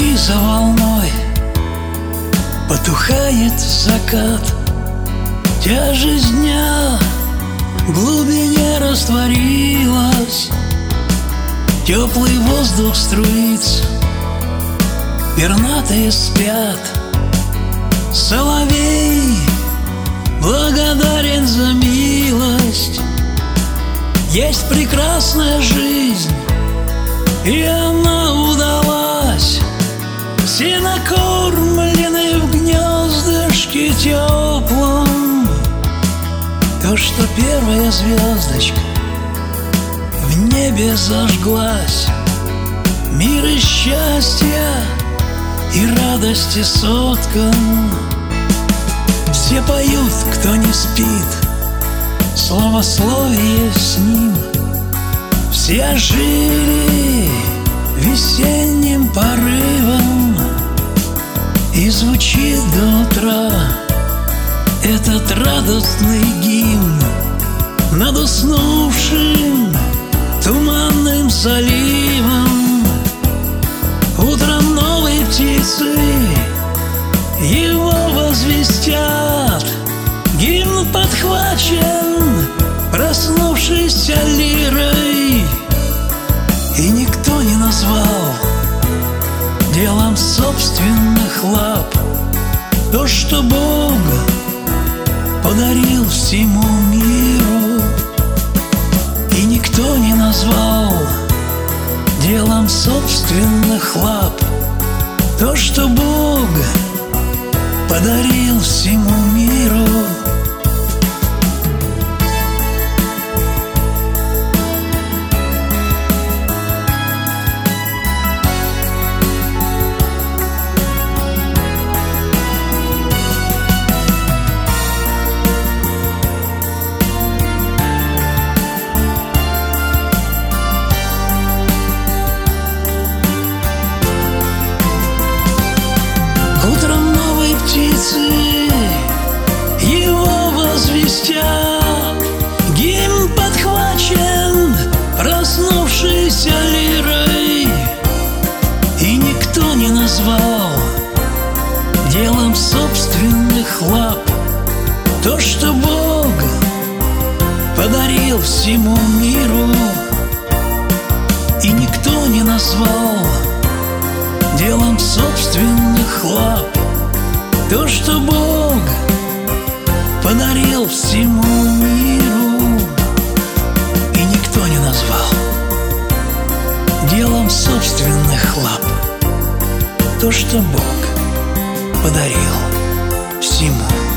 за волной Потухает закат. Тяжесть дня в глубине растворилась. Теплый воздух струится Пернатые спят. Соловей благодарен за милость. Есть прекрасная жизнь И теплом. То, что первая звездочка В небе зажглась. Мир и счастье и радости соткан. Все поют, кто не спит. Словословие с ним. Все жили весенним порывом. И звучит до утра Этот радостный гимн Над уснувшим туманным заливом. Утром новые птицы его возвестят. Гимн подхвачен проснувшейся лирой. И никто не назвал делом собственных лап. То, что Бог подарил всему миру И никто не назвал делом собственных лап То, что Бог подарил всему лап То, что Бог подарил всему миру И никто не назвал делом собственных лап. То, что Бог подарил всему миру И никто не назвал делом собственных лап. То, что Бог подарил всему